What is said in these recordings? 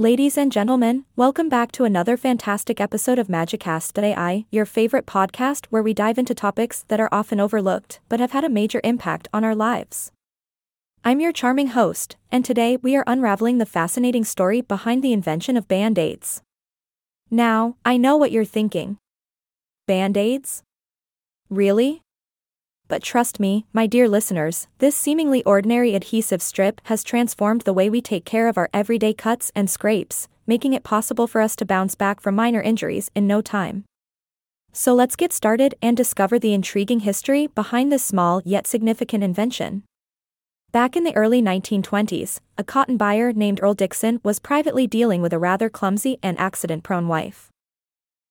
Ladies and gentlemen, welcome back to another fantastic episode of Magicast.ai, your favorite podcast where we dive into topics that are often overlooked but have had a major impact on our lives. I'm your charming host, and today we are unraveling the fascinating story behind the invention of band aids. Now, I know what you're thinking. Band aids? Really? But trust me, my dear listeners, this seemingly ordinary adhesive strip has transformed the way we take care of our everyday cuts and scrapes, making it possible for us to bounce back from minor injuries in no time. So let's get started and discover the intriguing history behind this small yet significant invention. Back in the early 1920s, a cotton buyer named Earle Dickson was privately dealing with a rather clumsy and accident prone wife.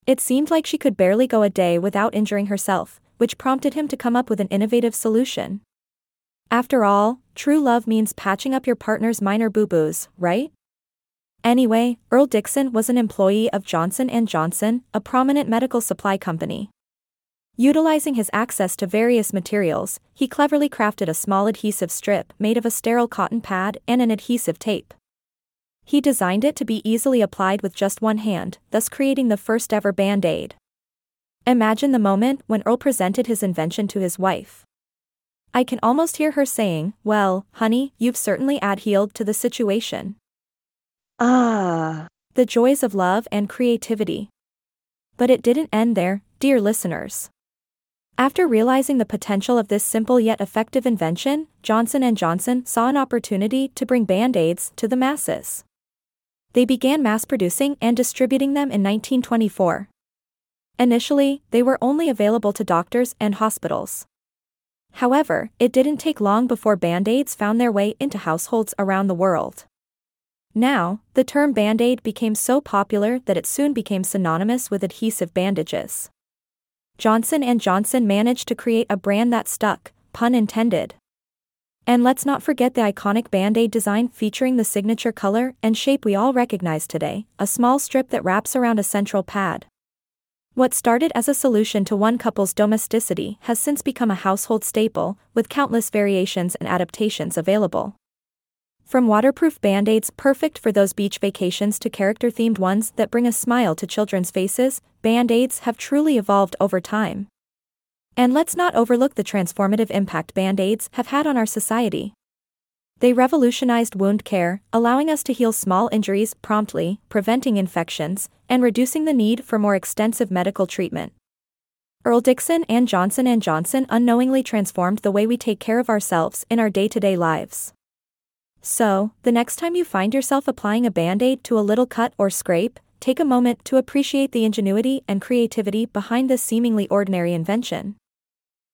It seemed like she could barely go a day without injuring herself, which prompted him to come up with an innovative solution. After all, true love means patching up your partner's minor boo-boos, right? Anyway, Earle Dickson was an employee of Johnson & Johnson, a prominent medical supply company. Utilizing his access to various materials, he cleverly crafted a small adhesive strip made of a sterile cotton pad and an adhesive tape. He designed it to be easily applied with just one hand, thus creating the first ever band-aid. Imagine the moment when Earle presented his invention to his wife. I can almost hear her saying, Well, honey, you've certainly adhered to the situation. Ah. The joys of love and creativity. But it didn't end there, dear listeners. After realizing the potential of this simple yet effective invention, Johnson & Johnson saw an opportunity to bring band-aids to the masses. They began mass producing and distributing them in 1924. Initially, they were only available to doctors and hospitals. However, it didn't take long before band aids found their way into households around the world. Now, the term band aid became so popular that it soon became synonymous with adhesive bandages. Johnson & Johnson managed to create a brand that stuck, pun intended. And let's not forget the iconic Band-Aid design featuring the signature color and shape we all recognize today, a small strip that wraps around a central pad. What started as a solution to one couple's domesticity has since become a household staple, with countless variations and adaptations available. From waterproof band aids perfect for those beach vacations to character themed ones that bring a smile to children's faces, band aids have truly evolved over time. And let's not overlook the transformative impact band aids have had on our society. They revolutionized wound care, allowing us to heal small injuries promptly, preventing infections, and reducing the need for more extensive medical treatment. Earle Dickson and Johnson & Johnson unknowingly transformed the way we take care of ourselves in our day-to-day lives. So, the next time you find yourself applying a band-aid to a little cut or scrape, take a moment to appreciate the ingenuity and creativity behind this seemingly ordinary invention.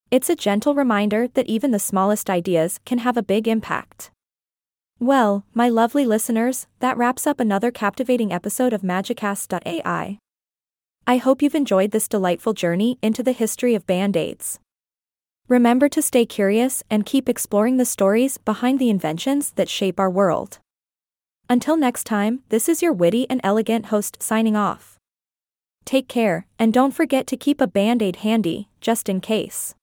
It's a gentle reminder that even the smallest ideas can have a big impact. Well, my lovely listeners, that wraps up another captivating episode of Magicast.ai. I hope you've enjoyed this delightful journey into the history of band aids. Remember to stay curious and keep exploring the stories behind the inventions that shape our world. Until next time, this is your witty and elegant host signing off. Take care, and don't forget to keep a band aid handy, just in case.